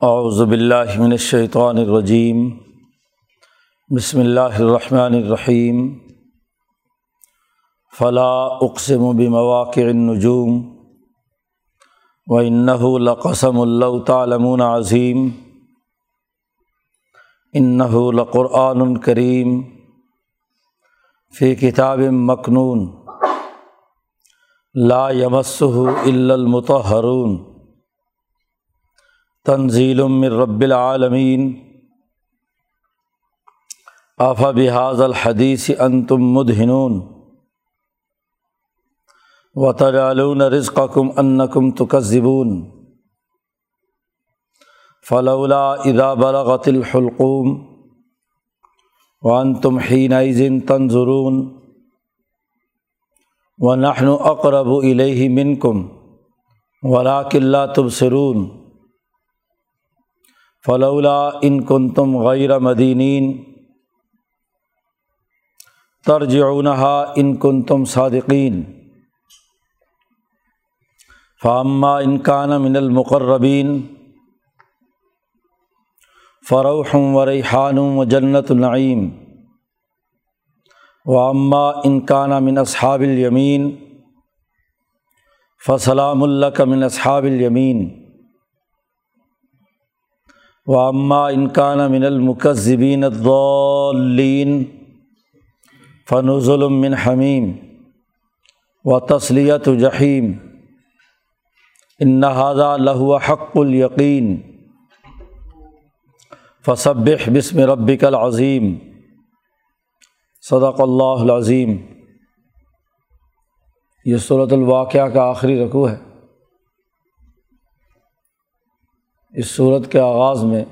اعوذ باللہ من الشیطان الرجیم، بسم اللہ الرحمن الرحیم۔ فلا اقسم بمواقع النجوم و لقسم اللہ تعالمون عظیم۔ انََََََََََََََََََََََََََََََََََََََََََََََََََََََََََََََََََََََََََََََََََََََ فی کتاب مکنون فی کتاب مقنون لا الا المتحرون تنزیل من رب العالمین۔ آفا بحاظ الحدیث انتم مدہنون۔ و تجعلون رزقکم انکم تکذبون۔ فلولا اذا بلغت الحلقوم وانتم حینئذ تنظرون۔ ونحن اقرب الیہ منکم، ولکن لا تبصرون۔ فلولا ان کن تم غیر مدینین ترجعونہا ان کن تم صادقین فامہ انکان من المقربین فروح و ریحان و جنت النعیم و اماں انکان من اصحاب الیمین فسلام اللہ من اصحاب الیمین و اماں انکان من المکذبین الضالین فنزل من حمیم و تسلیت جحیم ان حاضہ لہو حق الیقین فصبح بسم ربک العظیم صدق اللہ العظیم۔ یہ صورت الواقعہ کا آخری رقوع ہے۔ اس صورت کے آغاز میں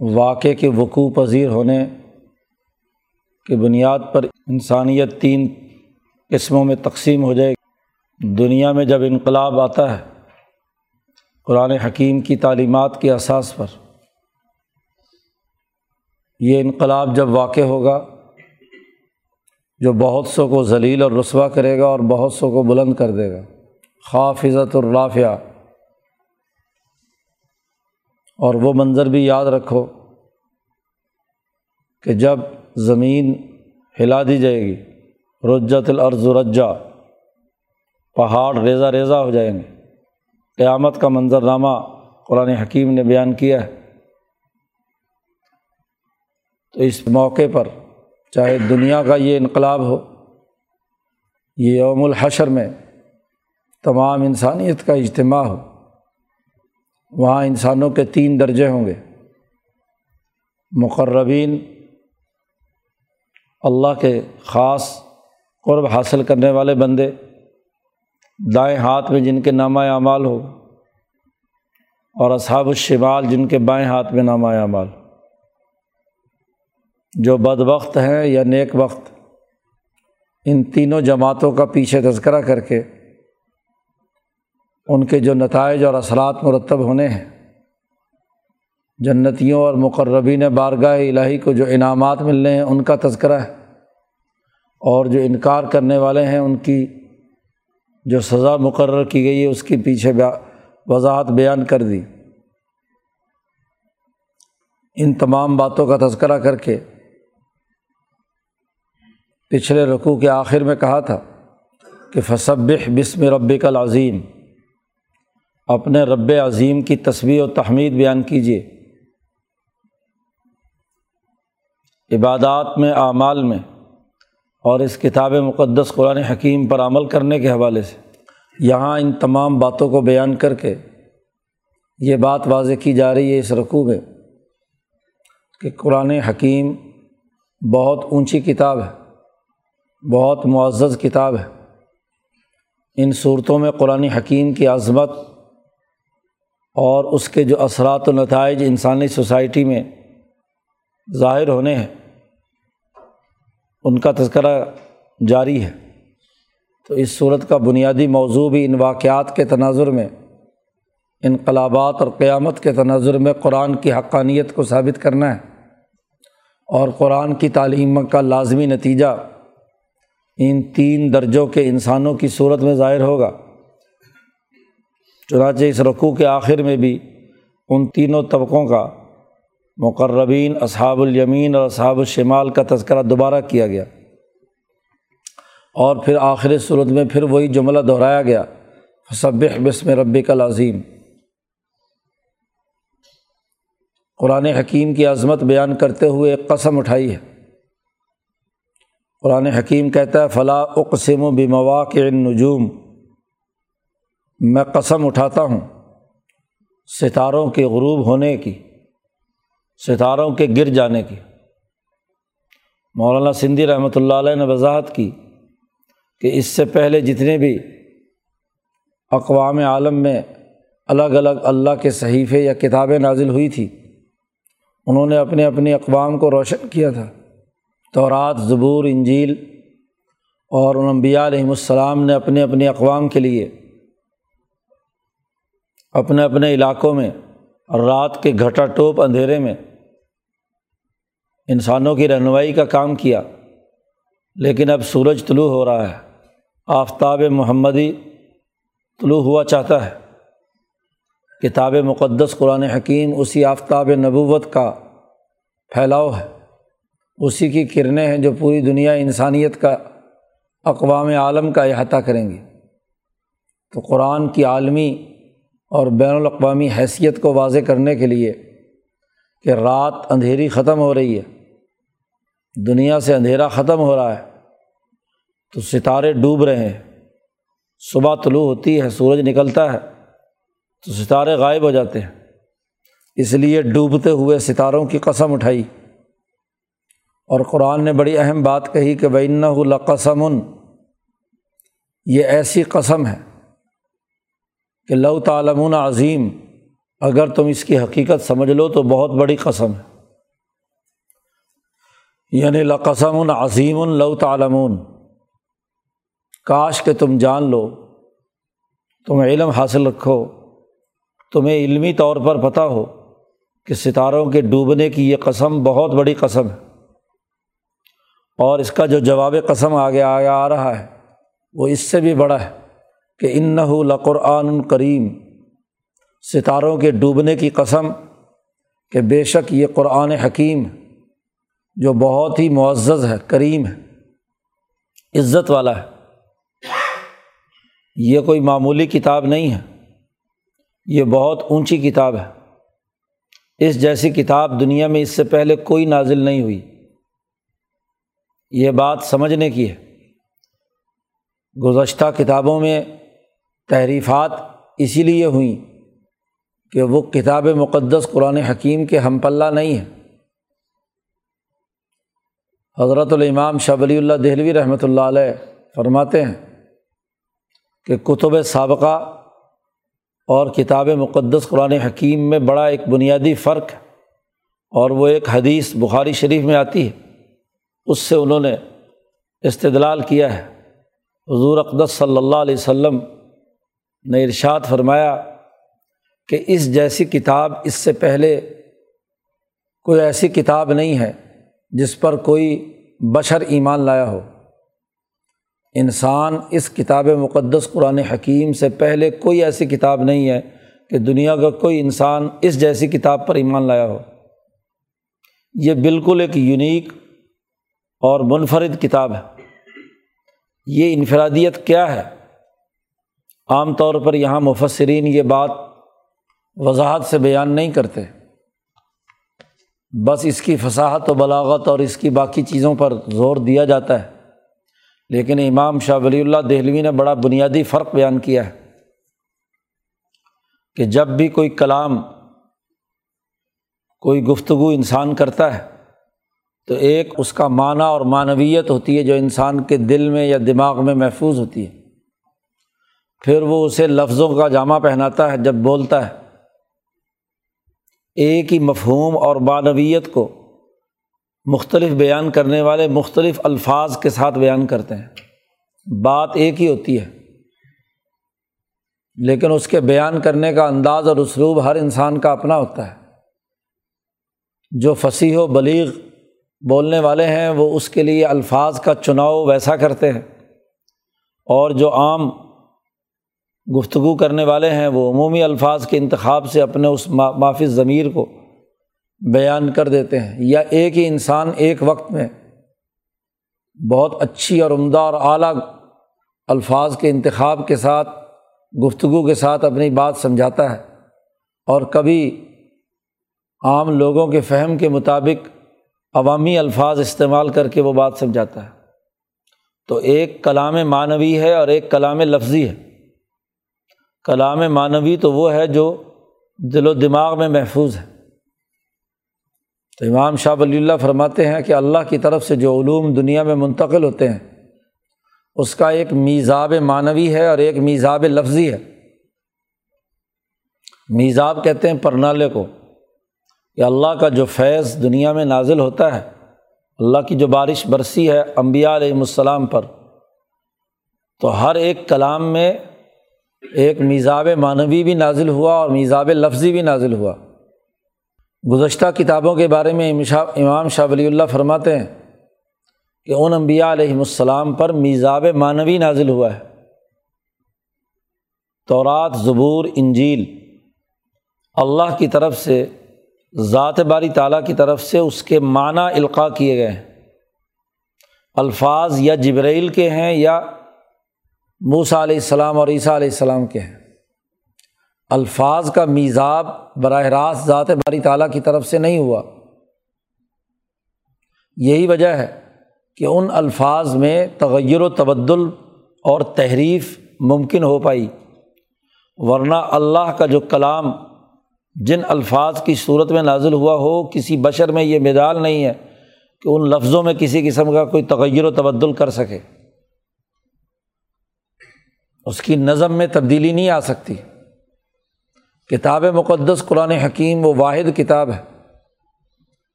واقع کے وقوع پذیر ہونے کی بنیاد پر انسانیت تین قسموں میں تقسیم ہو جائے دنیا میں جب انقلاب آتا ہے، قرآن حکیم کی تعلیمات کے اساس پر یہ انقلاب جب واقع ہوگا، جو بہت سو کو ذلیل اور رسوا کرے گا اور بہت سو کو بلند کر دے گا۔ خافظت الرافیہ اور وہ منظر بھی یاد رکھو کہ جب زمین ہلا دی جائے گی، رجت الارض رجا، پہاڑ ریزہ ریزہ ہو جائیں گے۔ قیامت کا منظرنامہ قرآن حکیم نے بیان کیا ہے۔ تو اس موقع پر چاہے دنیا کا یہ انقلاب ہو، یہ یوم الحشر میں تمام انسانیت کا اجتماع ہو۔ وہاں انسانوں کے تین درجے ہوں گے۔ مقربین، اللہ کے خاص قرب حاصل کرنے والے بندے، دائیں ہاتھ میں جن کے نامہ اعمال ہو اور اصحاب الشمال جن کے بائیں ہاتھ میں نامہ اعمال۔ جو بد وقت ہیں یا نیک وقت، ان تینوں جماعتوں کا پیچھے تذکرہ کر کے ان کے جو نتائج اور اثرات مرتب ہونے ہیں، جنتیوں اور مقربین بارگاہ الہی کو جو انعامات ملنے ہیں، ان کا تذکرہ ہے۔ اور جو انکار کرنے والے ہیں، ان کی جو سزا مقرر کی گئی ہے، اس کی پیچھے وضاحت بیان کر دی۔ ان تمام باتوں کا تذکرہ کر کے پچھلے رقوع کے آخر میں کہا تھا کہ فصبح بسم ربک العظیم۔ اپنے رب عظیم کی تصویر و تحمید بیان کیجیے عبادات میں، اعمال میں اور اس کتاب مقدس قرآن حکیم پر عمل کرنے کے حوالے سے یہاں ان تمام باتوں کو بیان کر کے یہ بات واضح کی جا رہی ہے، اس رقوع میں، کہ قرآن حکیم بہت اونچی کتاب ہے، بہت معزز کتاب ہے۔ ان صورتوں میں قرآن حکیم کی عظمت اور اس کے جو اثرات و نتائج انسانی سوسائٹی میں ظاہر ہونے ہیں، ان کا تذکرہ جاری ہے۔ تو اس صورت کا بنیادی موضوع بھی ان واقعات کے تناظر میں، انقلابات اور قیامت کے تناظر میں قرآن کی حقانیت کو ثابت کرنا ہے۔ اور قرآن کی تعلیم کا لازمی نتیجہ ان تین درجوں کے انسانوں کی صورت میں ظاہر ہوگا۔ چنانچہ اس رقوع کے آخر میں بھی ان تینوں طبقوں کا مقربین، اصحاب الیمین اور اصحاب الشمال کا تذکرہ دوبارہ کیا گیا۔ اور پھر آخر صورت میں پھر وہی جملہ دہرایا گیا۔ فصبح بسم ربی کا لازیم قرآن حکیم کی عظمت بیان کرتے ہوئے ایک قسم اٹھائی ہے۔ قرآن حکیم کہتا ہے فلاں اقسم و بمواقع نجوم میں قسم اٹھاتا ہوں ستاروں کے غروب ہونے کی، ستاروں کے گر جانے کی۔ مولانا سندھی رحمۃ اللہ علیہ نے وضاحت کی کہ اس سے پہلے جتنے بھی اقوام عالم میں الگ الگ اللہ کے صحیفے یا کتابیں نازل ہوئی تھی، انہوں نے اپنے اپنی اقوام کو روشن کیا تھا۔ تو رات زبور، انجیل اور انبیاء علیہم السلام نے اپنے اپنے اقوام کے لیے اپنے اپنے علاقوں میں رات کے گھٹا ٹوپ اندھیرے میں انسانوں کی رہنمائی کا کام کیا، لیکن اب سورج طلوع ہو رہا ہے، آفتاب محمدی طلوع ہوا چاہتا ہے۔ کتاب مقدس قرآن حکیم اسی آفتاب نبوت کا پھیلاؤ ہے۔ اسی کی کرنیں ہیں جو پوری دنیا انسانیت کا اقوام عالم کا احاطہ کریں گی۔ تو قرآن کی عالمی اور بین الاقوامی حیثیت کو واضح کرنے کے لیے کہ رات اندھیری ختم ہو رہی ہے، دنیا سے اندھیرا ختم ہو رہا ہے، تو ستارے ڈوب رہے ہیں۔ صبح طلوع ہوتی ہے، سورج نکلتا ہے، تو ستارے غائب ہو جاتے ہیں۔ اس لیے ڈوبتے ہوئے ستاروں کی قسم اٹھائی۔ اور قرآن نے بڑی اہم بات کہی کہ بین القسم یہ ایسی قسم ہے کہ لو تعلمون عظیم، اگر تم اس کی حقیقت سمجھ لو تو بہت بڑی قسم ہے۔ یعنی لقسم عظیم لو تعلمون۔ کاش کہ تم جان لو، تم علم حاصل رکھو، تمہیں علمی طور پر پتہ ہو کہ ستاروں کے ڈوبنے کی یہ قسم بہت بڑی قسم ہے۔ اور اس کا جو جواب قسم آگے آگے آ رہا ہے، وہ اس سے بھی بڑا ہے۔ کہ ان لقرآن کریم، ستاروں کے ڈوبنے کی قسم کہ بے شک یہ قرآن حکیم جو بہت ہی معزز ہے، کریم ہے، عزت والا ہے۔ یہ کوئی معمولی کتاب نہیں ہے، یہ بہت اونچی کتاب ہے۔ اس جیسی کتاب دنیا میں اس سے پہلے کوئی نازل نہیں ہوئی۔ یہ بات سمجھنے کی ہے۔ گزشتہ کتابوں میں تحریفات اسی لیے ہوئیں کہ وہ کتاب مقدس قرآن حکیم کے ہم پلہ نہیں ہے حضرت الامام شاہ ولی اللہ دہلوی رحمۃ اللہ علیہ فرماتے ہیں کہ کتب سابقہ اور کتاب مقدس قرآن حکیم میں بڑا ایک بنیادی فرق ہے اور وہ ایک حدیث بخاری شریف میں آتی ہے۔ اس سے انہوں نے استدلال کیا ہے۔ حضور اقدس صلی اللہ علیہ و سلم نے ارشاد فرمایا کہ اس جیسی کتاب اس سے پہلے کوئی ایسی کتاب نہیں ہے جس پر کوئی بشر ایمان لایا ہو۔ انسان اس کتاب مقدس قرآن حکیم سے پہلے کوئی ایسی کتاب نہیں ہے کہ دنیا کا کوئی انسان اس جیسی کتاب پر ایمان لایا ہو۔ یہ بالکل ایک یونیک اور منفرد کتاب ہے۔ یہ انفرادیت کیا ہے؟ عام طور پر یہاں مفسرین یہ بات وضاحت سے بیان نہیں کرتے۔ بس اس کی فصاحت و بلاغت اور اس کی باقی چیزوں پر زور دیا جاتا ہے۔ لیکن امام شاہ ولی اللہ دہلوی نے بڑا بنیادی فرق بیان کیا ہے کہ جب بھی کوئی کلام، کوئی گفتگو انسان کرتا ہے، تو ایک اس کا معنی اور معنویت ہوتی ہے جو انسان کے دل میں یا دماغ میں محفوظ ہوتی ہے۔ پھر وہ اسے لفظوں کا جامع پہناتا ہے، جب بولتا ہے۔ ایک ہی مفہوم اور معنویت کو مختلف بیان کرنے والے مختلف الفاظ کے ساتھ بیان کرتے ہیں۔ بات ایک ہی ہوتی ہے۔ لیکن اس کے بیان کرنے کا انداز اور اسلوب ہر انسان کا اپنا ہوتا ہے۔ جو فصیح و بلیغ بولنے والے ہیں، وہ اس کے لیے الفاظ کا چناؤ ویسا کرتے ہیں۔ اور جو عام گفتگو کرنے والے ہیں، وہ عمومی الفاظ کے انتخاب سے اپنے اس معافی ضمیر کو بیان کر دیتے ہیں۔ یا ایک ہی انسان ایک وقت میں بہت اچھی اور عمدہ اور اعلیٰ الفاظ کے انتخاب کے ساتھ، گفتگو کے ساتھ اپنی بات سمجھاتا ہے اور کبھی عام لوگوں کے فہم کے مطابق عوامی الفاظ استعمال کر کے وہ بات سمجھاتا ہے۔ تو ایک کلام معنوی ہے اور ایک کلام لفظی ہے۔ کلام معنوی تو وہ ہے جو دل و دماغ میں محفوظ ہے۔ تو امام شاہ ولی اللہ فرماتے ہیں کہ اللہ کی طرف سے جو علوم دنیا میں منتقل ہوتے ہیں، اس کا ایک میزاب معنوی ہے اور ایک میزاب لفظی ہے۔ میزاب کہتے ہیں پرنالے کو کہ اللہ کا جو فیض دنیا میں نازل ہوتا ہے، اللہ کی جو بارش برسی ہے امبیا علیہم السلام پر، تو ہر ایک کلام میں ایک میزاب معنوی بھی نازل ہوا اور میزاب لفظی بھی نازل ہوا۔ گزشتہ کتابوں کے بارے میں امام شاہ ولی اللہ فرماتے ہیں کہ ان انبیاء علیہم السلام پر میزاب معنوی نازل ہوا ہے۔ تورات، زبور، انجیل، اللہ کی طرف سے، ذات باری تعالیٰ کی طرف سے اس کے معنی القاع کیے گئے ہیں۔ الفاظ یا جبرائیل کے ہیں یا موسا علیہ السلام اور عیسیٰ علیہ السلام کے ہیں۔ الفاظ کا میزاب براہ راست ذات باری تعالیٰ کی طرف سے نہیں ہوا۔ یہی وجہ ہے کہ ان الفاظ میں تغیر و تبدل اور تحریف ممکن ہو پائی۔ ورنہ اللہ کا جو کلام جن الفاظ کی صورت میں نازل ہوا ہو، کسی بشر میں یہ مدال نہیں ہے کہ ان لفظوں میں کسی قسم کا کوئی تغیر و تبدل کر سکے۔ اس کی نظم میں تبدیلی نہیں آ سکتی۔ کتاب مقدس قرآن حکیم وہ واحد کتاب ہے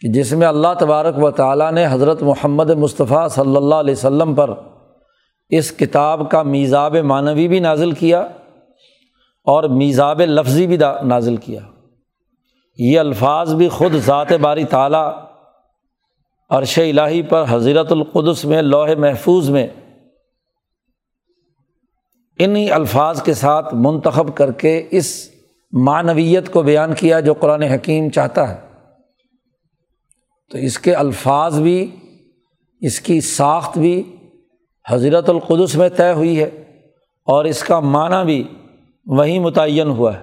کہ جس میں اللہ تبارک و تعالیٰ نے حضرت محمد مصطفیٰ صلی اللہ علیہ وسلم پر اس کتاب کا میزاب معنوی بھی نازل کیا اور میزاب لفظی بھی نازل کیا۔ یہ الفاظ بھی خود ذات باری تعالیٰ عرش الٰہی پر حضرت القدس میں لوح محفوظ میں انہیں الفاظ کے ساتھ منتخب کر کے اس معنویت کو بیان کیا جو قرآن حکیم چاہتا ہے۔ تو اس کے الفاظ بھی، اس کی ساخت بھی حضرت القدس میں طے ہوئی ہے اور اس کا معنی بھی وہیں متعین ہوا ہے۔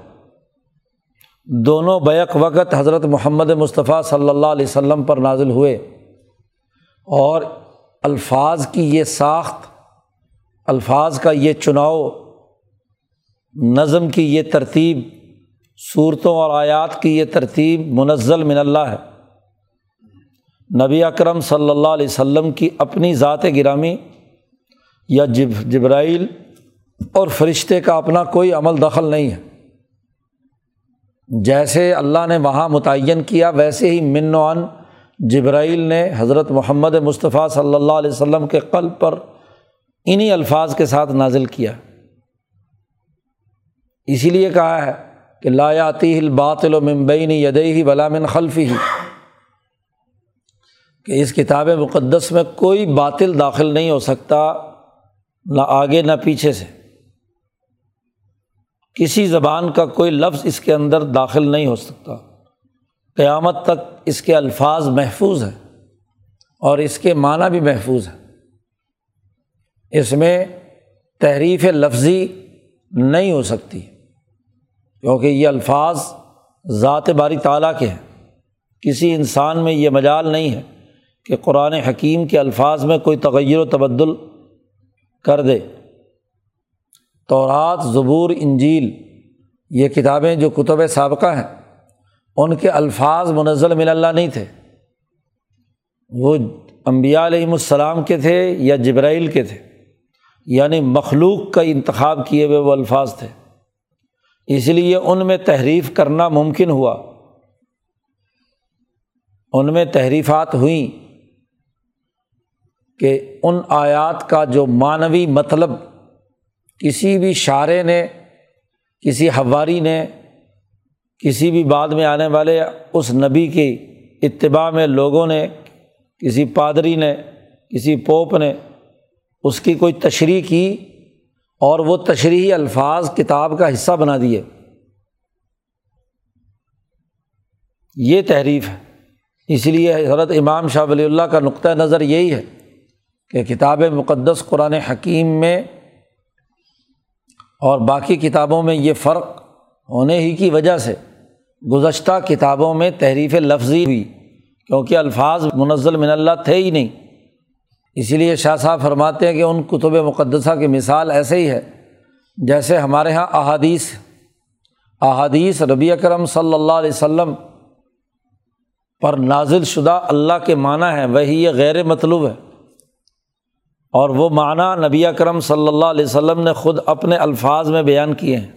دونوں بیک وقت حضرت محمد مصطفیٰ صلی اللہ علیہ وسلم پر نازل ہوئے اور الفاظ کی یہ ساخت الفاظ کا یہ چناؤ، نظم کی یہ ترتیب، صورتوں اور آیات کی یہ ترتیب منزل من اللہ ہے۔ نبی اکرم صلی اللہ علیہ وسلم کی اپنی ذات گرامی یا جب، جبرائیل اور فرشتے کا اپنا کوئی عمل دخل نہیں ہے۔ جیسے اللہ نے وہاں متعین کیا، ویسے ہی من عن جبرائیل نے حضرت محمد مصطفیٰ صلی اللہ علیہ وسلم کے قلب پر انہیں الفاظ کے ساتھ نازل کیا۔ اسی لیے کہا ہے کہ لایاتی الباطل و ممبئی یدئی بلامن خلفی ہی کہ اس کتاب مقدس میں کوئی باطل داخل نہیں ہو سکتا، نہ آگے نہ پیچھے سے۔ کسی زبان کا کوئی لفظ اس کے اندر داخل نہیں ہو سکتا۔ قیامت تک اس کے الفاظ محفوظ ہیں اور اس کے معنی بھی محفوظ ہے اس میں تحریف لفظی نہیں ہو سکتی، کیونکہ یہ الفاظ ذات باری تعالیٰ کے ہیں۔ کسی انسان میں یہ مجال نہیں ہے کہ قرآن حکیم کے الفاظ میں کوئی تغیر و تبدل کر دے۔ رات زبور، انجیل، یہ کتابیں جو کتب سابقہ ہیں، ان کے الفاظ منزل من اللہ نہیں تھے۔ وہ امبیا علیہم السلام کے تھے یا جبرائیل کے تھے۔ یعنی مخلوق کا انتخاب کیے ہوئے وہ الفاظ تھے۔ اس لیے ان میں تحریف کرنا ممکن ہوا۔ ان میں تحریفات ہوئیں کہ ان آیات کا جو معنوی مطلب کسی بھی شاعرے نے، کسی ہواری نے، کسی بھی بعد میں آنے والے اس نبی کی اتباع میں لوگوں نے، کسی پادری نے، کسی پوپ نے اس کی کوئی تشریح کی اور وہ تشریحی الفاظ کتاب کا حصہ بنا دیے۔ یہ تحریف ہے۔ اس لیے حضرت امام شاہ ولی اللہ کا نقطۂ نظر یہی ہے کہ کتاب مقدس قرآن حکیم میں اور باقی کتابوں میں یہ فرق ہونے ہی کی وجہ سے گزشتہ کتابوں میں تحریف لفظی ہوئی، کیونکہ الفاظ منزل من اللہ تھے ہی نہیں۔ اسی لیے شاہ صاحب فرماتے ہیں کہ ان کتب مقدسہ کی مثال ایسے ہی ہے، جیسے ہمارے یہاں احادیث احادیث ربی اکرم صلی اللہ علیہ وسلم پر نازل شدہ اللہ کے معنی ہے وہی یہ غیر مطلوب ہے۔ اور وہ معنی نبی اکرم صلی اللہ علیہ وسلم نے خود اپنے الفاظ میں بیان کیے ہیں۔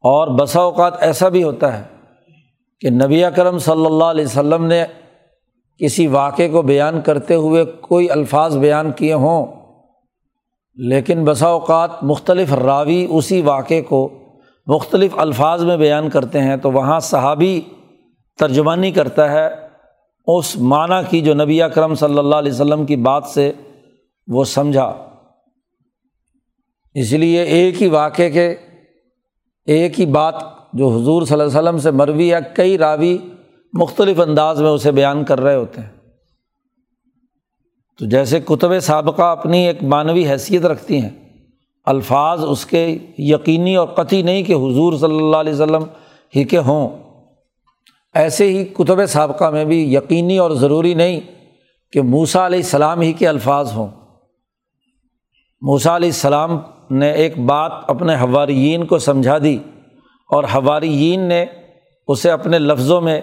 اور بسا اوقات ایسا بھی ہوتا ہے کہ نبی اکرم صلی اللہ علیہ وسلم نے کسی واقعے کو بیان کرتے ہوئے کوئی الفاظ بیان کیے ہوں۔ لیکن بسا اوقات مختلف راوی اسی واقعے کو مختلف الفاظ میں بیان کرتے ہیں تو وہاں صحابی ترجمانی کرتا ہے۔ اس معنی کی جو نبی اکرم صلی اللہ علیہ وسلم کی بات سے وہ سمجھا۔ اس لیے ایک ہی واقعے کے، ایک ہی بات جو حضور صلی اللہ علیہ وسلم سے مروی ہے، کئی راوی مختلف انداز میں اسے بیان کر رہے ہوتے ہیں۔ تو جیسے کتب سابقہ اپنی ایک معنوی حیثیت رکھتی ہیں، الفاظ اس کے یقینی اور قطعی نہیں کہ حضور صلی اللہ علیہ وسلم ہی کے ہوں۔ ایسے ہی کتب سابقہ میں بھی یقینی اور ضروری نہیں کہ موسا علیہ السلام ہی کے الفاظ ہوں۔ موسا علیہ السلام نے ایک بات اپنے حواریین کو سمجھا دی اور حواریین نے اسے اپنے لفظوں میں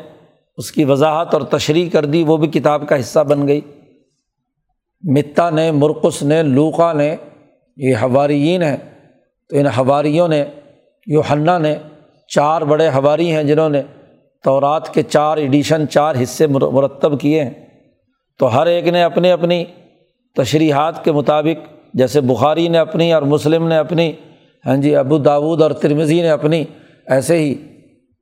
اس کی وضاحت اور تشریح کر دی، وہ بھی کتاب کا حصہ بن گئی۔ متا نے مرکس نے لوکا نے، یہ حواریین ہیں۔ تو ان حواریوں نے، یوحنا نے چار بڑے ہواری ہیں جنہوں نے تورات کے چار ایڈیشن، چار حصے مرتب کیے ہیں۔ تو ہر ایک نے اپنی اپنی تشریحات کے مطابق، جیسے بخاری نے اپنی اور مسلم نے اپنی ہاں جی ابو داود اور ترمزی نے اپنی، ایسے ہی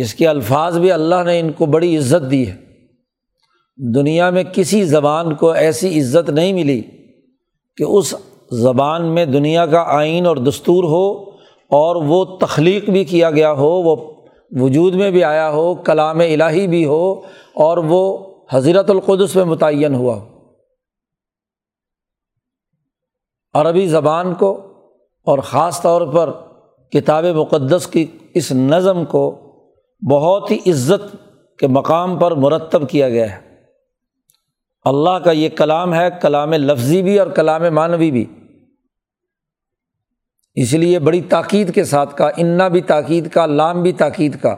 اس کے الفاظ بھی اللہ اللہ نے ان کو بڑی عزت دی ہے۔ دنیا میں کسی زبان کو ایسی عزت نہیں ملی کہ اس زبان میں دنیا کا آئین اور دستور ہو اور وہ تخلیق بھی کیا گیا ہو، وہ وجود میں بھی آیا ہو، کلام الہی بھی ہو اور وہ حضرت القدس میں متعین ہوا۔ ہو عربی زبان کو اور خاص طور پر کتاب مقدس کی اس نظم کو بہت ہی عزت کے مقام پر مرتب کیا گیا ہے۔ اللہ کا یہ کلام ہے، کلام لفظی بھی اور کلام معنوی بھی۔ اس لیے بڑی تاکید کے ساتھ کہا، انا بھی تاکید کا، لام بھی تاکید کا۔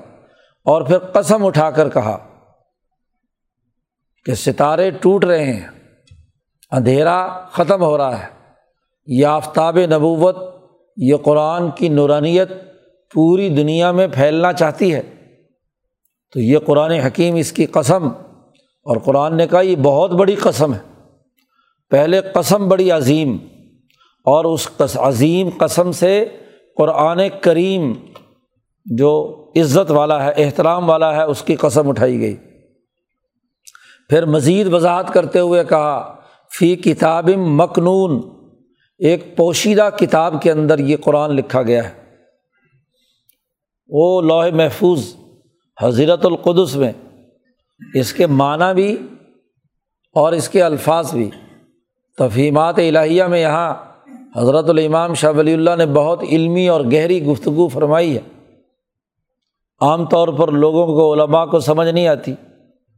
اور پھر قسم اٹھا کر کہا کہ ستارے ٹوٹ رہے ہیں، اندھیرا ختم ہو رہا ہے۔ یہ آفتاب نبوت، یہ قرآن کی نورانیت پوری دنیا میں پھیلنا چاہتی ہے۔ تو یہ قرآن حکیم اس کی قسم اور قرآن نے کہا یہ بہت بڑی قسم ہے۔ پہلے قسم بڑی عظیم اور اس عظیم قسم سے قرآن کریم جو عزت والا ہے، احترام والا ہے، اس کی قسم اٹھائی گئی۔ پھر مزید وضاحت کرتے ہوئے کہا، فی کتاب مکنون، ایک پوشیدہ کتاب کے اندر یہ قرآن لکھا گیا ہے۔ وہ لوہ محفوظ حضرت القدس میں، اس کے معنی بھی اور اس کے الفاظ بھی۔ تفہیمات الہیہ میں یہاں حضرت الامام شاہ ولی اللہ نے بہت علمی اور گہری گفتگو فرمائی ہے۔ عام طور پر لوگوں کو، علماء کو سمجھ نہیں آتی۔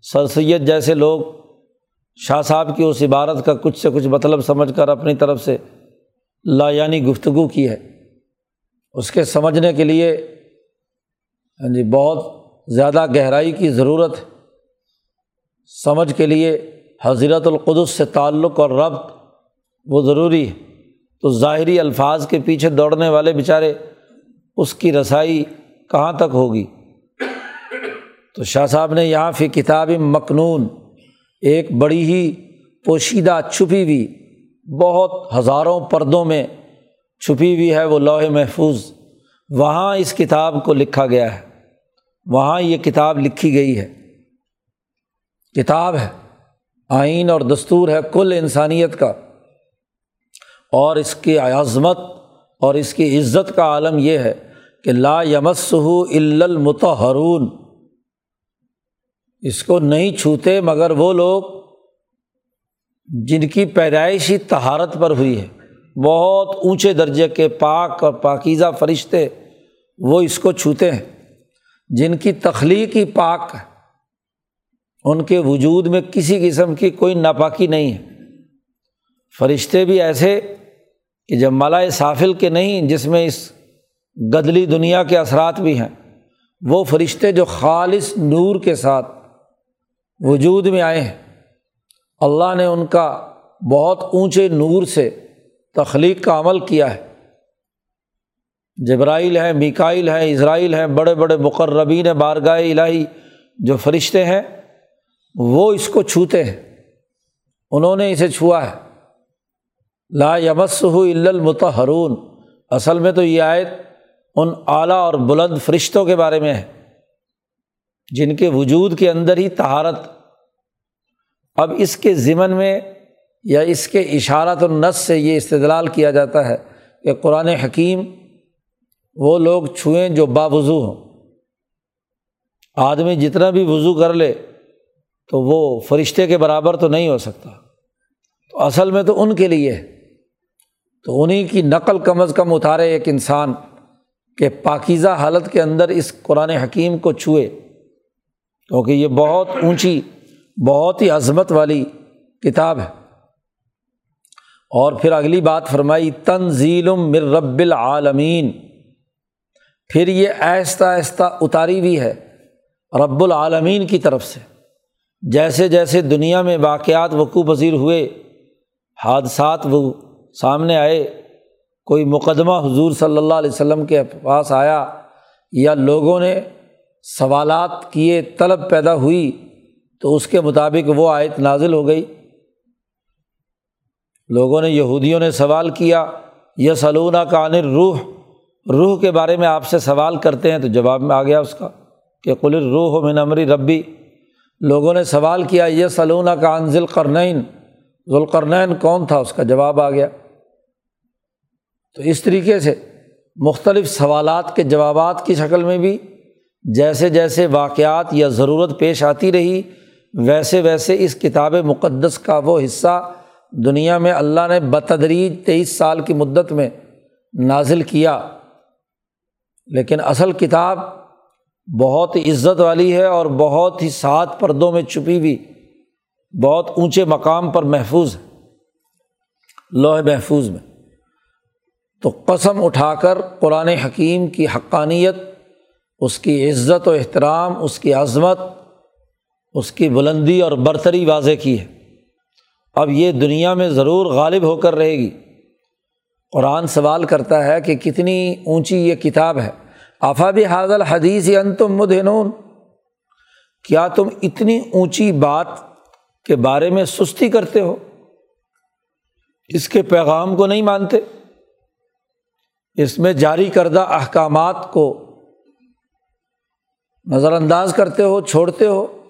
سر سید جیسے لوگ شاہ صاحب کی اس عبارت کا کچھ سے کچھ مطلب سمجھ کر اپنی طرف سے لا یعنی گفتگو کی ہے۔ اس کے سمجھنے کے لیے ہاں جی بہت زیادہ گہرائی کی ضرورت سمجھ کے لیے حضرت القدس سے تعلق اور ربط وہ ضروری ہے۔ تو ظاہری الفاظ کے پیچھے دوڑنے والے بیچارے اس کی رسائی کہاں تک ہوگی؟ تو شاہ صاحب نے یہاں پھر کتاب مقنون ایک بڑی ہی پوشیدہ چھپی ہوئی بہت ہزاروں پردوں میں چھپی ہوئی ہے وہ لوہے محفوظ۔ وہاں اس کتاب کو لکھا گیا ہے۔ وہاں یہ کتاب لکھی گئی ہے۔ کتاب ہے، آئین اور دستور ہے کل انسانیت کا۔ اور اس کی عظمت اور اس کی عزت کا عالم یہ ہے کہ لا یمس المتحرون اس کو نہیں چھوتے مگر وہ لوگ جن کی پیدائشی تہارت پر ہوئی ہے۔ بہت اونچے درجے کے پاک اور پاکیزہ فرشتے وہ اس کو چھوتے ہیں۔ جن کی تخلیقی پاک ہے، ان کے وجود میں کسی قسم کی کوئی ناپاکی نہیں ہے۔ فرشتے بھی ایسے کہ جب ملائے سافل کے نہیں، جس میں اس گدلی دنیا کے اثرات بھی ہیں، وہ فرشتے جو خالص نور کے ساتھ وجود میں آئے ہیں۔ اللہ نے ان کا بہت اونچے نور سے تخلیق کا عمل کیا ہے۔ جبرائیل ہیں میکائل ہیں، اسرائیل ہیں، بڑے بڑے مقربین بارگاہ الہی جو فرشتے ہیں، وہ اس کو چھوتے ہیں۔ انہوں نے اسے چھوا ہے۔ لا یمس ہو المتحرون اصل میں تو یہ آیت ان اعلیٰ اور بلند فرشتوں کے بارے میں ہے، جن کے وجود کے اندر ہی تہارت اب اس کے ضمن میں یا اس کے اشارت النس سے یہ استدلال کیا جاتا ہے کہ قرآن حکیم وہ لوگ چھوئیں جو باوضو ہوں۔ آدمی جتنا بھی وضو کر لے تو وہ فرشتے کے برابر تو نہیں ہو سکتا۔ تو اصل میں تو ان کے لیے ہے۔ تو انہیں کی نقل کم از کم اتارے ایک انسان کہ پاکیزہ حالت کے اندر اس قرآن حکیم کو چھوئے۔ کیونکہ یہ بہت اونچی، بہت ہی عظمت والی کتاب ہے۔ اور پھر اگلی بات فرمائی، تنزیل مر رب العالمین۔ پھر یہ آہستہ آہستہ اتاری ہوئی ہے رب العالمین کی طرف سے۔ جیسے جیسے دنیا میں واقعات وقوع پذیر ہوئے، حادثات وہ سامنے آئے، کوئی مقدمہ حضور صلی اللہ علیہ وسلم کے پاس آیا یا لوگوں نے سوالات کیے، طلب پیدا ہوئی، تو اس کے مطابق وہ آیت نازل ہو گئی۔ لوگوں نے یہودیوں نے سوال کیا یہ سلونہ کا روح روح کے بارے میں آپ سے سوال کرتے ہیں تو جواب میں آ گیا اس کا کہ قلر روح من امری ربی۔ لوگوں نے سوال کیا یہ سلونہ کا انزل قرنین ذوالقرنین کون تھا؟ اس کا جواب آ گیا۔ تو اس طریقے سے مختلف سوالات کے جوابات کی شکل میں بھی جیسے جیسے واقعات یا ضرورت پیش آتی رہی، ویسے ویسے اس کتاب مقدس کا وہ حصہ دنیا میں اللہ نے بتدریج تیئیس سال کی مدت میں نازل کیا۔ لیکن اصل کتاب بہت عزت والی ہے اور بہت ہی سات پردوں میں چھپی ہوئی، بہت اونچے مقام پر محفوظ ہے لوہ محفوظ میں۔ تو قسم اٹھا کر قرآن حکیم کی حقانیت، اس کی عزت و احترام، اس کی عظمت، اس کی بلندی اور برتری واضح کی ہے۔ اب یہ دنیا میں ضرور غالب ہو کر رہے گی۔ قرآن سوال کرتا ہے کہ کتنی اونچی یہ کتاب ہے۔ آفا بھی حاضل حدیث ان تم مدنون کیا تم اتنی اونچی بات کے بارے میں سستی کرتے ہو؟ اس کے پیغام کو نہیں مانتے۔ اس میں جاری کردہ احکامات کو نظر انداز کرتے ہو، چھوڑتے ہو،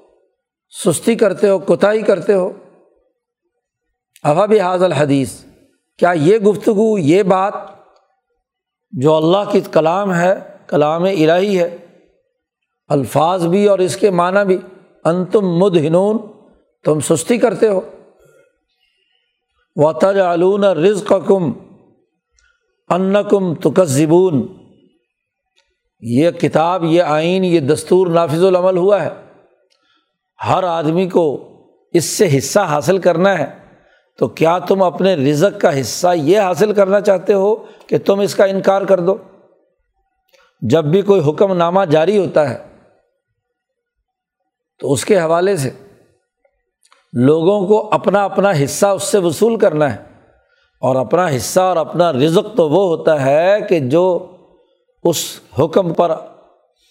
سستی کرتے ہو، کوتاہی کرتے ہو۔ افا بھی حاضل حدیث کیا یہ گفتگو، یہ بات جو اللہ کی کلام ہے، کلام الہی ہے، الفاظ بھی اور اس کے معنی بھی ان تم مد ہنون تم سستی کرتے ہو۔ و تج علون رزق کم ان کم تکزبون یہ کتاب، یہ آئین، یہ دستور نافذ العمل ہوا ہے۔ ہر آدمی کو اس سے حصہ حاصل کرنا ہے۔ تو کیا تم اپنے رزق کا حصہ یہ حاصل کرنا چاہتے ہو کہ تم اس کا انکار کر دو؟ جب بھی کوئی حکم نامہ جاری ہوتا ہے تو اس کے حوالے سے لوگوں کو اپنا اپنا حصہ اس سے وصول کرنا ہے۔ اور اپنا حصہ اور اپنا رزق تو وہ ہوتا ہے کہ جو اس حکم پر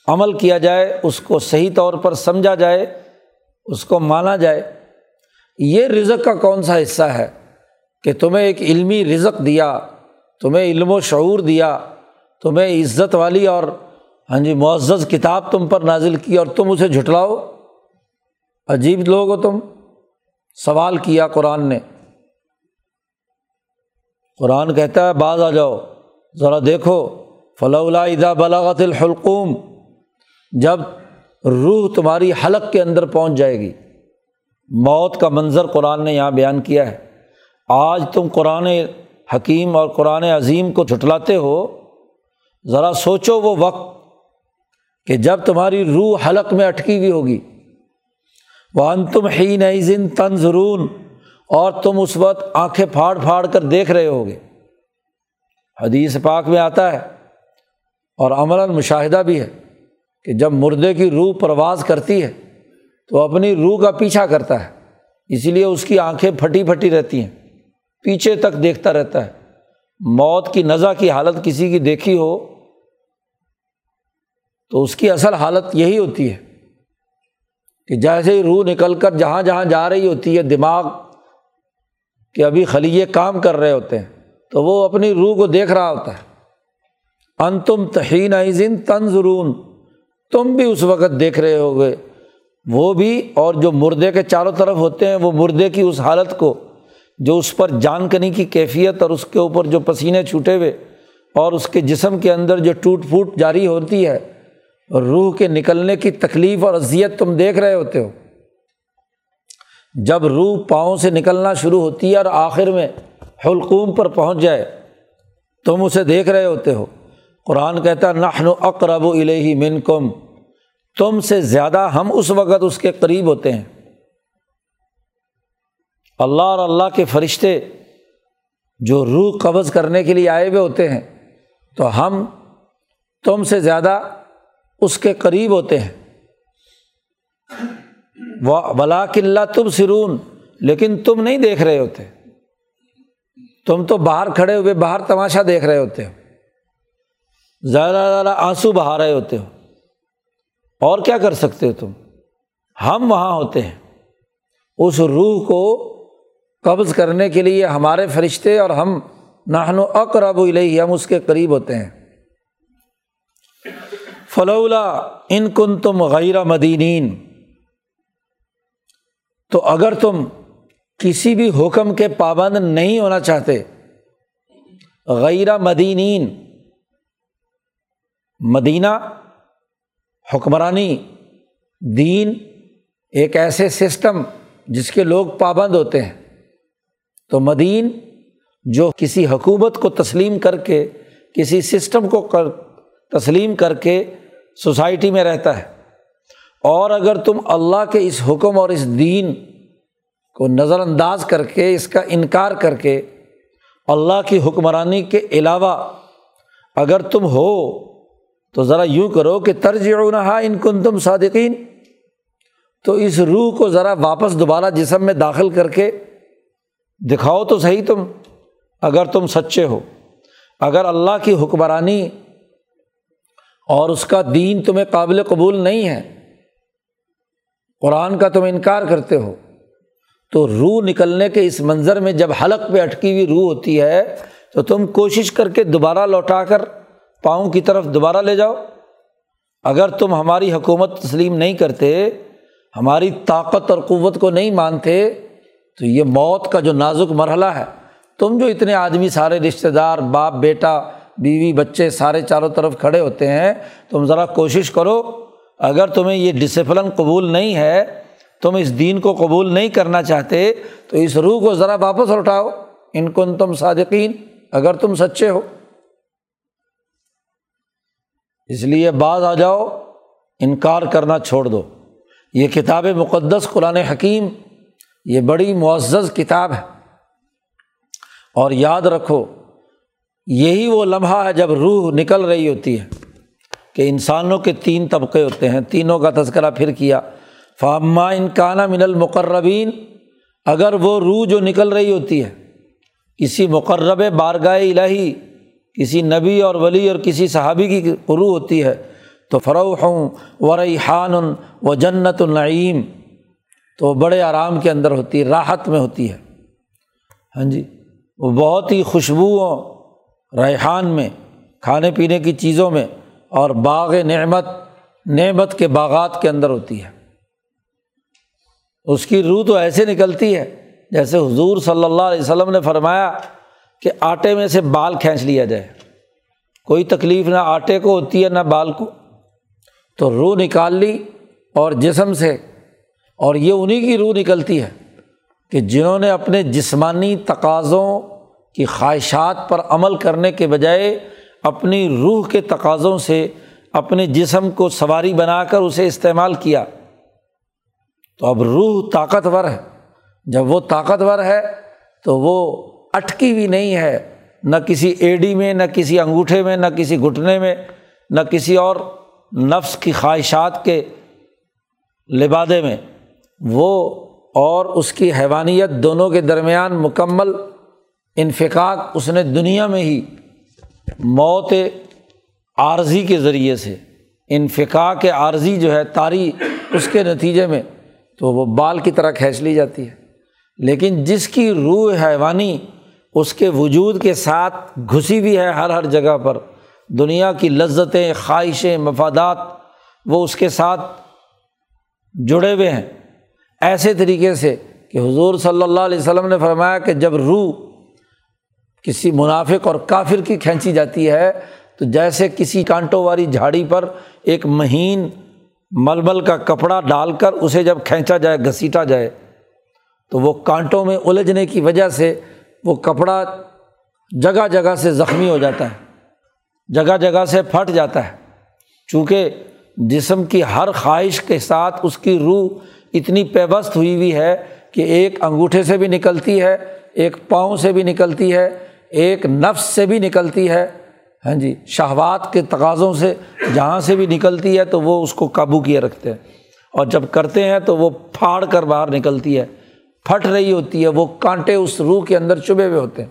عمل کیا جائے، اس کو صحیح طور پر سمجھا جائے، اس کو مانا جائے۔ یہ رزق کا کون سا حصہ ہے کہ تمہیں ایک علمی رزق دیا، تمہیں علم و شعور دیا، تمہیں عزت والی اور ہاں جی معزز کتاب تم پر نازل کی اور تم اسے جھٹلاؤ؟ عجیب لوگ ہو تم۔ سوال کیا قرآن نے۔ قرآن کہتا ہے بعض آ جاؤ، ذرا دیکھو۔ فلاح ادا بلاغت الحلقوم۔ جب روح تمہاری حلق کے اندر پہنچ جائے گی۔ موت کا منظر قرآن نے یہاں بیان کیا ہے۔ آج تم قرآن حکیم اور قرآن عظیم کو جھٹلاتے ہو، ذرا سوچو وہ وقت کہ جب تمہاری روح حلق میں اٹکی ہوئی ہوگی۔ وہ ان تم ہی نئی تنظرون، اور تم اس وقت آنکھیں پھاڑ پھاڑ کر دیکھ رہے ہوگے۔ حدیث پاک میں آتا ہے، اور عملاً مشاہدہ بھی ہے کہ جب مردے کی روح پرواز کرتی ہے تو اپنی روح کا پیچھا کرتا ہے۔ اسی لیے اس کی آنکھیں پھٹی پھٹی رہتی ہیں۔ پیچھے تک دیکھتا رہتا ہے۔ موت کی نزا کی حالت کسی کی دیکھی ہو تو اس کی اصل حالت یہی ہوتی ہے کہ جیسے ہی روح نکل کر جہاں جہاں جا رہی ہوتی ہے دماغ کہ ابھی خلیے کام کر رہے ہوتے ہیں تو وہ اپنی روح کو دیکھ رہا ہوتا ہے۔ ان تم تہین عظین تنظرون، تم بھی اس وقت دیکھ رہے ہو گے وہ بھی اور جو مردے کے چاروں طرف ہوتے ہیں، وہ مردے کی اس حالت کو جو اس پر جان کنی کی کیفیت اور اس کے اوپر جو پسینے چھوٹے ہوئے اور اس کے جسم کے اندر جو ٹوٹ پھوٹ جاری ہوتی ہے، روح کے نکلنے کی تکلیف اور اذیت تم دیکھ رہے ہوتے ہو۔ جب روح پاؤں سے نکلنا شروع ہوتی ہے اور آخر میں حلقوم پر پہنچ جائے، تم اسے دیکھ رہے ہوتے ہو۔ قرآن کہتا نحن اقرب الہی من کم تم سے زیادہ ہم اس وقت اس کے قریب ہوتے ہیں۔ اللہ اور اللہ کے فرشتے جو روح قبض کرنے کے لیے آئے ہوئے ہوتے ہیں، تو ہم تم سے زیادہ اس کے قریب ہوتے ہیں۔ وہ بلا قلعہ تم سرون لیکن تم نہیں دیکھ رہے ہوتے۔ تم تو باہر کھڑے ہوئے، باہر تماشا دیکھ رہے ہوتے۔ ہو زیادہ زیادہ آنسو بہا رہے ہوتے۔ ہو اور کیا کر سکتے ہو تم؟ ہم وہاں ہوتے ہیں۔ اس روح کو قبض کرنے کے لیے ہمارے فرشتے اور ہم نہن و اقرب الہی ہم اس کے قریب ہوتے ہیں۔ فلولا ان کن تم غیر مدینین۔ تو اگر تم کسی بھی حکم کے پابند نہیں ہونا چاہتے، غیر مدینین، مدینہ حکمرانی دین ایک ایسے سسٹم جس کے لوگ پابند ہوتے ہیں۔ تو مدین جو کسی حکومت کو تسلیم کر کے، کسی سسٹم کو کر، تسلیم کر کے سوسائٹی میں رہتا ہے۔ اور اگر تم اللہ کے اس حکم اور اس دین کو نظر انداز کر کے، اس کا انکار کر کے، اللہ کی حکمرانی کے علاوہ اگر تم ہو تو ذرا یوں کرو کہ طرز نہا ان کن تم صادقین۔ تو اس روح کو ذرا واپس دوبارہ جسم میں داخل کر کے دکھاؤ تو صحیح تم، اگر تم سچے ہو۔ اگر اللہ کی حکمرانی اور اس کا دین تمہیں قابل قبول نہیں ہے، قرآن کا تم انکار کرتے ہو، تو روح نکلنے کے اس منظر میں جب حلق پہ اٹکی ہوئی روح ہوتی ہے، تو تم کوشش کر کے دوبارہ لوٹا کر پاؤں کی طرف دوبارہ لے جاؤ۔ اگر تم ہماری حکومت تسلیم نہیں کرتے، ہماری طاقت اور قوت کو نہیں مانتے، تو یہ موت کا جو نازک مرحلہ ہے۔ تم جو اتنے آدمی سارے رشتے دار، باپ، بیٹا، بیوی، بچے سارے چاروں طرف کھڑے ہوتے ہیں، تم ذرا کوشش کرو۔ اگر تمہیں یہ ڈسپلن قبول نہیں ہے، تم اس دین کو قبول نہیں کرنا چاہتے، تو اس روح کو ذرا واپس اٹھاؤ ان کو تم صادقین، اگر تم سچے ہو۔ اس لیے بعض آ جاؤ، انکار کرنا چھوڑ دو۔ یہ کتاب مقدس قرآن حکیم، یہ بڑی معزز کتاب ہے۔ اور یاد رکھو، یہی وہ لمحہ ہے جب روح نکل رہی ہوتی ہے کہ انسانوں کے تین طبقے ہوتے ہیں۔ تینوں کا تذکرہ پھر کیا۔ فامہ انکانہ من المقربین اگر وہ روح جو نکل رہی ہوتی ہے کسی مقرب بارگاہ الہی کسی نبی اور ولی اور کسی صحابی کی قرو ہوتی ہے تو فروح و ریحان و جنت النعیم تو بڑے آرام کے اندر ہوتی ہے، راحت میں ہوتی ہے۔ ہاں جی وہ بہت ہی خوشبوؤں ریحان میں، کھانے پینے کی چیزوں میں اور باغ نعمت نعمت کے باغات کے اندر ہوتی ہے۔ اس کی روح تو ایسے نکلتی ہے جیسے حضور صلی اللہ علیہ وسلم نے فرمایا کہ آٹے میں سے بال کھینچ لیا جائے۔ کوئی تکلیف نہ آٹے کو ہوتی ہے نہ بال کو۔ تو روح نکال لی اور جسم سے، اور یہ انہیں کی روح نکلتی ہے کہ جنہوں نے اپنے جسمانی تقاضوں کی خواہشات پر عمل کرنے کے بجائے اپنی روح کے تقاضوں سے اپنے جسم کو سواری بنا کر اسے استعمال کیا۔ تو اب روح طاقتور ہے۔ جب وہ طاقتور ہے تو وہ اٹکی ہوئی نہیں ہے، نہ کسی ایڈی میں، نہ کسی انگوٹھے میں، نہ کسی گھٹنے میں، نہ کسی اور نفس کی خواہشات کے لبادے میں۔ وہ اور اس کی حیوانیت دونوں کے درمیان مکمل انفقاق اس نے دنیا میں ہی موت عارضی کے ذریعے سے انفقاق عارضی جو ہے تاری اس کے نتیجے میں، تو وہ بال کی طرح کھینچ لی جاتی ہے۔ لیکن جس کی روح حیوانی اس کے وجود کے ساتھ گھسی بھی ہے ہر ہر جگہ پر۔ دنیا کی لذتیں، خواہشیں، مفادات وہ اس کے ساتھ جڑے ہوئے ہیں۔ ایسے طریقے سے کہ حضور صلی اللہ علیہ وسلم نے فرمایا کہ جب روح کسی منافق اور کافر کی کھینچی جاتی ہے، تو جیسے کسی کانٹوں والی جھاڑی پر ایک مہین ململ کا کپڑا ڈال کر اسے جب کھینچا جائے، گھسیٹا جائے، تو وہ کانٹوں میں الجھنے کی وجہ سے وہ کپڑا جگہ جگہ سے زخمی ہو جاتا ہے، جگہ جگہ سے پھٹ جاتا ہے۔ چونکہ جسم کی ہر خواہش کے ساتھ اس کی روح اتنی پیبست ہوئی ہوئی ہے کہ ایک انگوٹھے سے بھی نکلتی ہے، ایک پاؤں سے بھی نکلتی ہے، ایک نفس سے بھی نکلتی ہے۔ ہاں جی شہوات کے تقاضوں سے جہاں سے بھی نکلتی ہے تو وہ اس کو قابو کیے رکھتے ہیں۔ اور جب کرتے ہیں تو وہ پھاڑ کر باہر نکلتی ہے۔ پھٹ رہی ہوتی ہے، وہ کانٹے اس روح کے اندر چبھے ہوئے ہوتے ہیں۔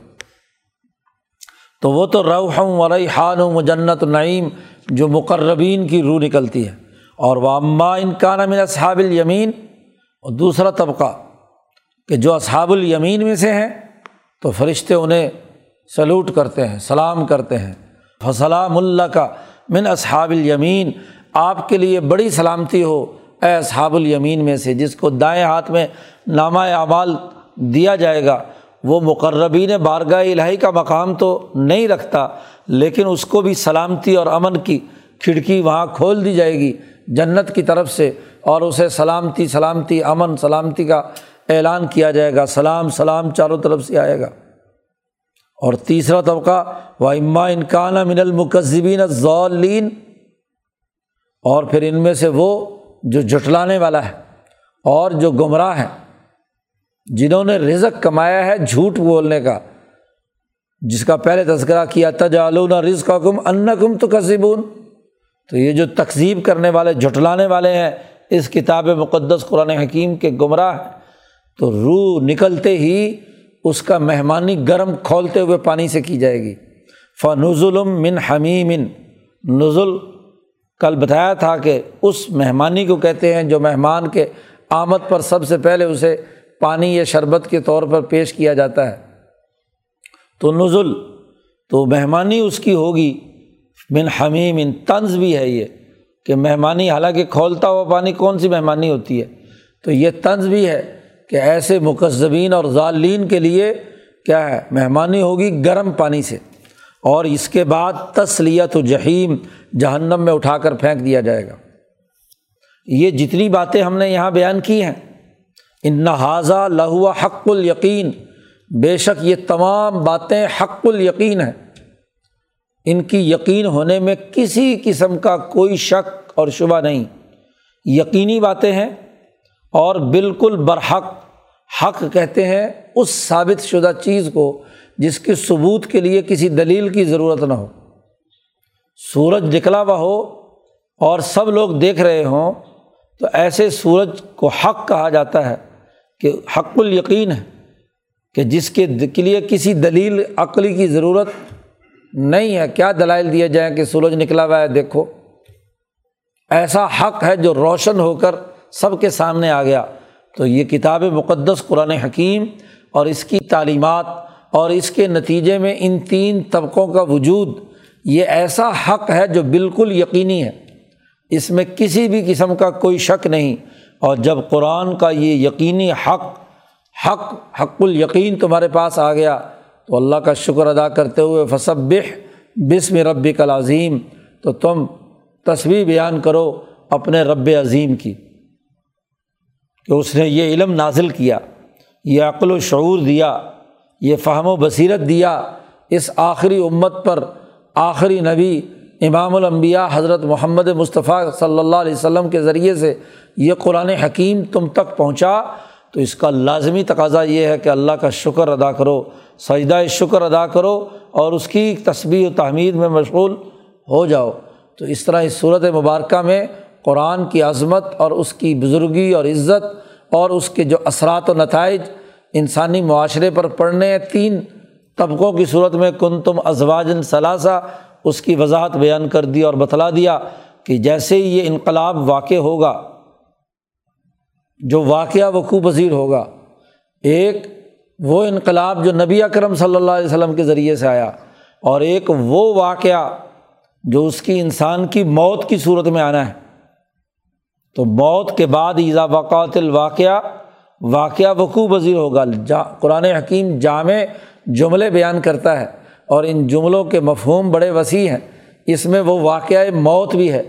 تو وہ تو روح ہوں ورئی حان ہوں جنت نعیم جو مقربین کی روح نکلتی ہے۔ اور وہ اماں ان کا نام اصحاب الیمین۔ اور دوسرا طبقہ کہ جو اصحاب الیمین میں سے ہیں، تو فرشتے انہیں سلوٹ کرتے ہیں، سلام کرتے ہیں۔ فسلام اللہ کا من اصحاب الیمین۔ آپ کے لیے بڑی سلامتی ہو اے اصحاب الیمین میں سے جس کو دائیں ہاتھ میں نامہ اعمال دیا جائے گا، وہ مقربین بارگاہ الہی کا مقام تو نہیں رکھتا، لیکن اس کو بھی سلامتی اور امن کی کھڑکی وہاں کھول دی جائے گی، جنت کی طرف سے، اور اسے سلامتی سلامتی، امن، سلامتی کا اعلان کیا جائے گا، سلام سلام چاروں طرف سے آئے گا۔ اور تیسرا طبقہ و اما انکان من المقذبین ضالین اور پھر ان میں سے وہ جو جٹلانے والا ہے اور جو گمراہ ہیں، جنہوں نے رزق کمایا ہے جھوٹ بولنے کا، جس کا پہلے تذکرہ کیا تجالون رزق کا کم ان کم تو کذبون تو یہ جو تقزیب کرنے والے، جھٹلانے والے ہیں، اس کتاب مقدس قرآن حکیم کے گمراہ تو روح نکلتے ہی اس کا مہمانی گرم کھولتے ہوئے پانی سے کی جائے گی۔ فنزل من حمیم۔ نزل کل بتایا تھا کہ اس مہمانی کو کہتے ہیں جو مہمان کے آمد پر سب سے پہلے اسے پانی یا شربت کے طور پر پیش کیا جاتا ہے۔ تو نزل، تو مہمانی اس کی ہوگی۔ من حمیم ان طنز بھی ہے یہ کہ مہمانی حالانکہ کھولتا ہوا پانی کون سی مہمانی ہوتی ہے؟ تو یہ طنز بھی ہے کہ ایسے مقذبین اور ظالین کے لیے کیا ہے؟ مہمانی ہوگی گرم پانی سے۔ اور اس کے بعد تسلیت و جہیم جہنم میں اٹھا کر پھینک دیا جائے گا۔ یہ جتنی باتیں ہم نے یہاں بیان کی ہیں، ان نہذا لہوا حق الیقین۔ بے شک یہ تمام باتیں حق الیقین ہیں۔ ان کی یقین ہونے میں کسی قسم کا کوئی شک اور شبہ نہیں۔ یقینی باتیں ہیں اور بالکل برحق۔ حق کہتے ہیں اس ثابت شدہ چیز کو جس کے ثبوت کے لیے کسی دلیل کی ضرورت نہ ہو۔ سورج نکلا ہوا ہو اور سب لوگ دیکھ رہے ہوں، تو ایسے سورج کو حق کہا جاتا ہے کہ حق الیقین ہے کہ جس کے لیے کسی دلیل، عقلی کی ضرورت نہیں ہے۔ کیا دلائل دیے جائیں کہ سورج نکلا ہوا ہے؟ دیکھو۔ ایسا حق ہے جو روشن ہو کر سب کے سامنے آ گیا۔ تو یہ کتاب مقدس قرآن حکیم اور اس کی تعلیمات اور اس کے نتیجے میں ان تین طبقوں کا وجود، یہ ایسا حق ہے جو بالکل یقینی ہے۔ اس میں کسی بھی قسم کا کوئی شک نہیں۔ اور جب قرآن کا یہ یقینی حق حق حق الیقین تمہارے پاس آ گیا، تو اللہ کا شکر ادا کرتے ہوئے فصب بسم رب عظیم تو تم تصویر بیان کرو اپنے رب عظیم کی۔ کہ اس نے یہ علم نازل کیا، یہ عقل و شعور دیا۔ یہ فہم و بصیرت دیا اس آخری امت پر آخری نبی امام الانبیاء حضرت محمد مصطفیٰ صلی اللہ علیہ وسلم کے ذریعے سے یہ قرآن حکیم تم تک پہنچا، تو اس کا لازمی تقاضا یہ ہے کہ اللہ کا شکر ادا کرو، سجدہ شکر ادا کرو اور اس کی تصویر و تحمید میں مشغول ہو جاؤ۔ تو اس طرح اس صورت مبارکہ میں قرآن کی عظمت اور اس کی بزرگی اور عزت اور اس کے جو اثرات و نتائج انسانی معاشرے پر پڑنے تین طبقوں کی صورت میں کن تم ازواجن ثلاثہ، اس کی وضاحت بیان کر دی اور بتلا دیا کہ جیسے ہی یہ انقلاب واقع ہوگا، جو واقعہ وقوع پذیر ہوگا، ایک وہ انقلاب جو نبی اکرم صلی اللہ علیہ وسلم کے ذریعے سے آیا اور ایک وہ واقعہ جو اس کی انسان کی موت کی صورت میں آنا ہے۔ تو موت کے بعد ایزا وقات الواقعہ واقعہ وقوع پذیر ہوگا۔ جا قرآن حکیم جامع جملے بیان کرتا ہے اور ان جملوں کے مفہوم بڑے وسیع ہیں۔ اس میں وہ واقعہ موت بھی ہے۔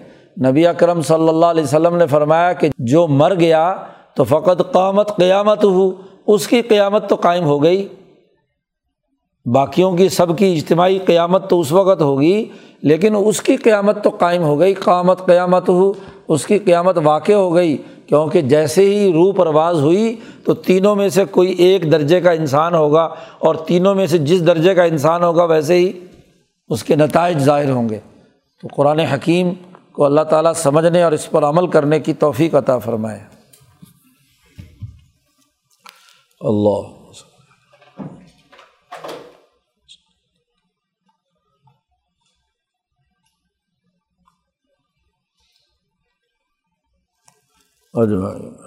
نبی اکرم صلی اللہ علیہ وسلم نے فرمایا کہ جو مر گیا تو فقط قیامت قیامت ہو اس کی قیامت تو قائم ہو گئی۔ باقیوں کی سب کی اجتماعی قیامت تو اس وقت ہوگی، لیکن اس کی قیامت تو قائم ہو گئی۔ قیامت قیامت ہو اس کی قیامت واقع ہو گئی۔ کیونکہ جیسے ہی روح پرواز ہوئی تو تینوں میں سے کوئی ایک درجے کا انسان ہوگا اور تینوں میں سے جس درجے کا انسان ہوگا ویسے ہی اس کے نتائج ظاہر ہوں گے۔ تو قرآن حکیم کو اللہ تعالیٰ سمجھنے اور اس پر عمل کرنے کی توفیق عطا فرمائے۔ اللہ۔ اجمعین